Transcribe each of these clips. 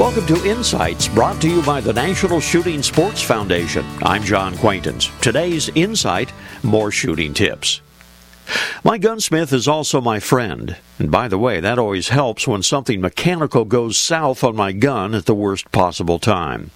Welcome to Insights, brought to you by the National Shooting Sports Foundation. I'm John Quaintance. Today's Insight more shooting tips. My gunsmith is also my friend. And by the way, that always helps when something mechanical goes south on my gun at the worst possible time.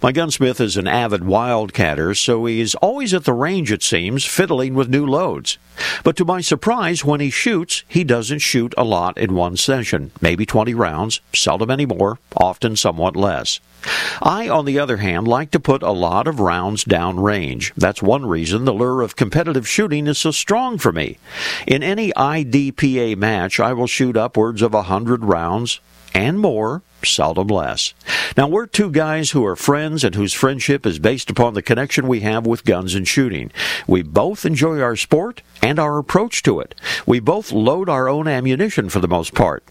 My gunsmith is an avid wildcatter, so he's always at the range, it seems, fiddling with new loads. But to my surprise, when he shoots, he doesn't shoot a lot in one session. Maybe 20 rounds, seldom any more, often somewhat less. I, on the other hand, like to put a lot of rounds down range. That's one reason the lure of competitive shooting is so strong for me. In any IDPA match, I will shoot upwards of a hundred rounds and more seldom less. Now, we're two guys who are friends and whose friendship is based upon the connection we have with guns and shooting. We both enjoy our sport and our approach to it. We both load our own ammunition for the most part.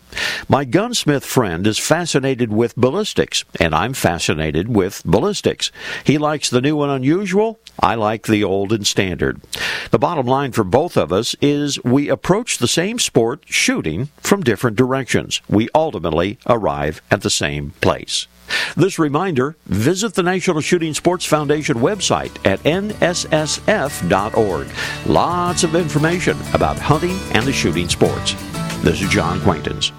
My gunsmith friend is fascinated with ballistics, and I'm fascinated with ballistics. He likes the new and unusual. I like the old and standard. The bottom line for both of us is we approach the same sport, shooting, from different directions. We ultimately arrive at the same place. This reminder visit the National Shooting Sports Foundation website at nssf.org. Lots of information about hunting and the shooting sports. This is John Quaintance.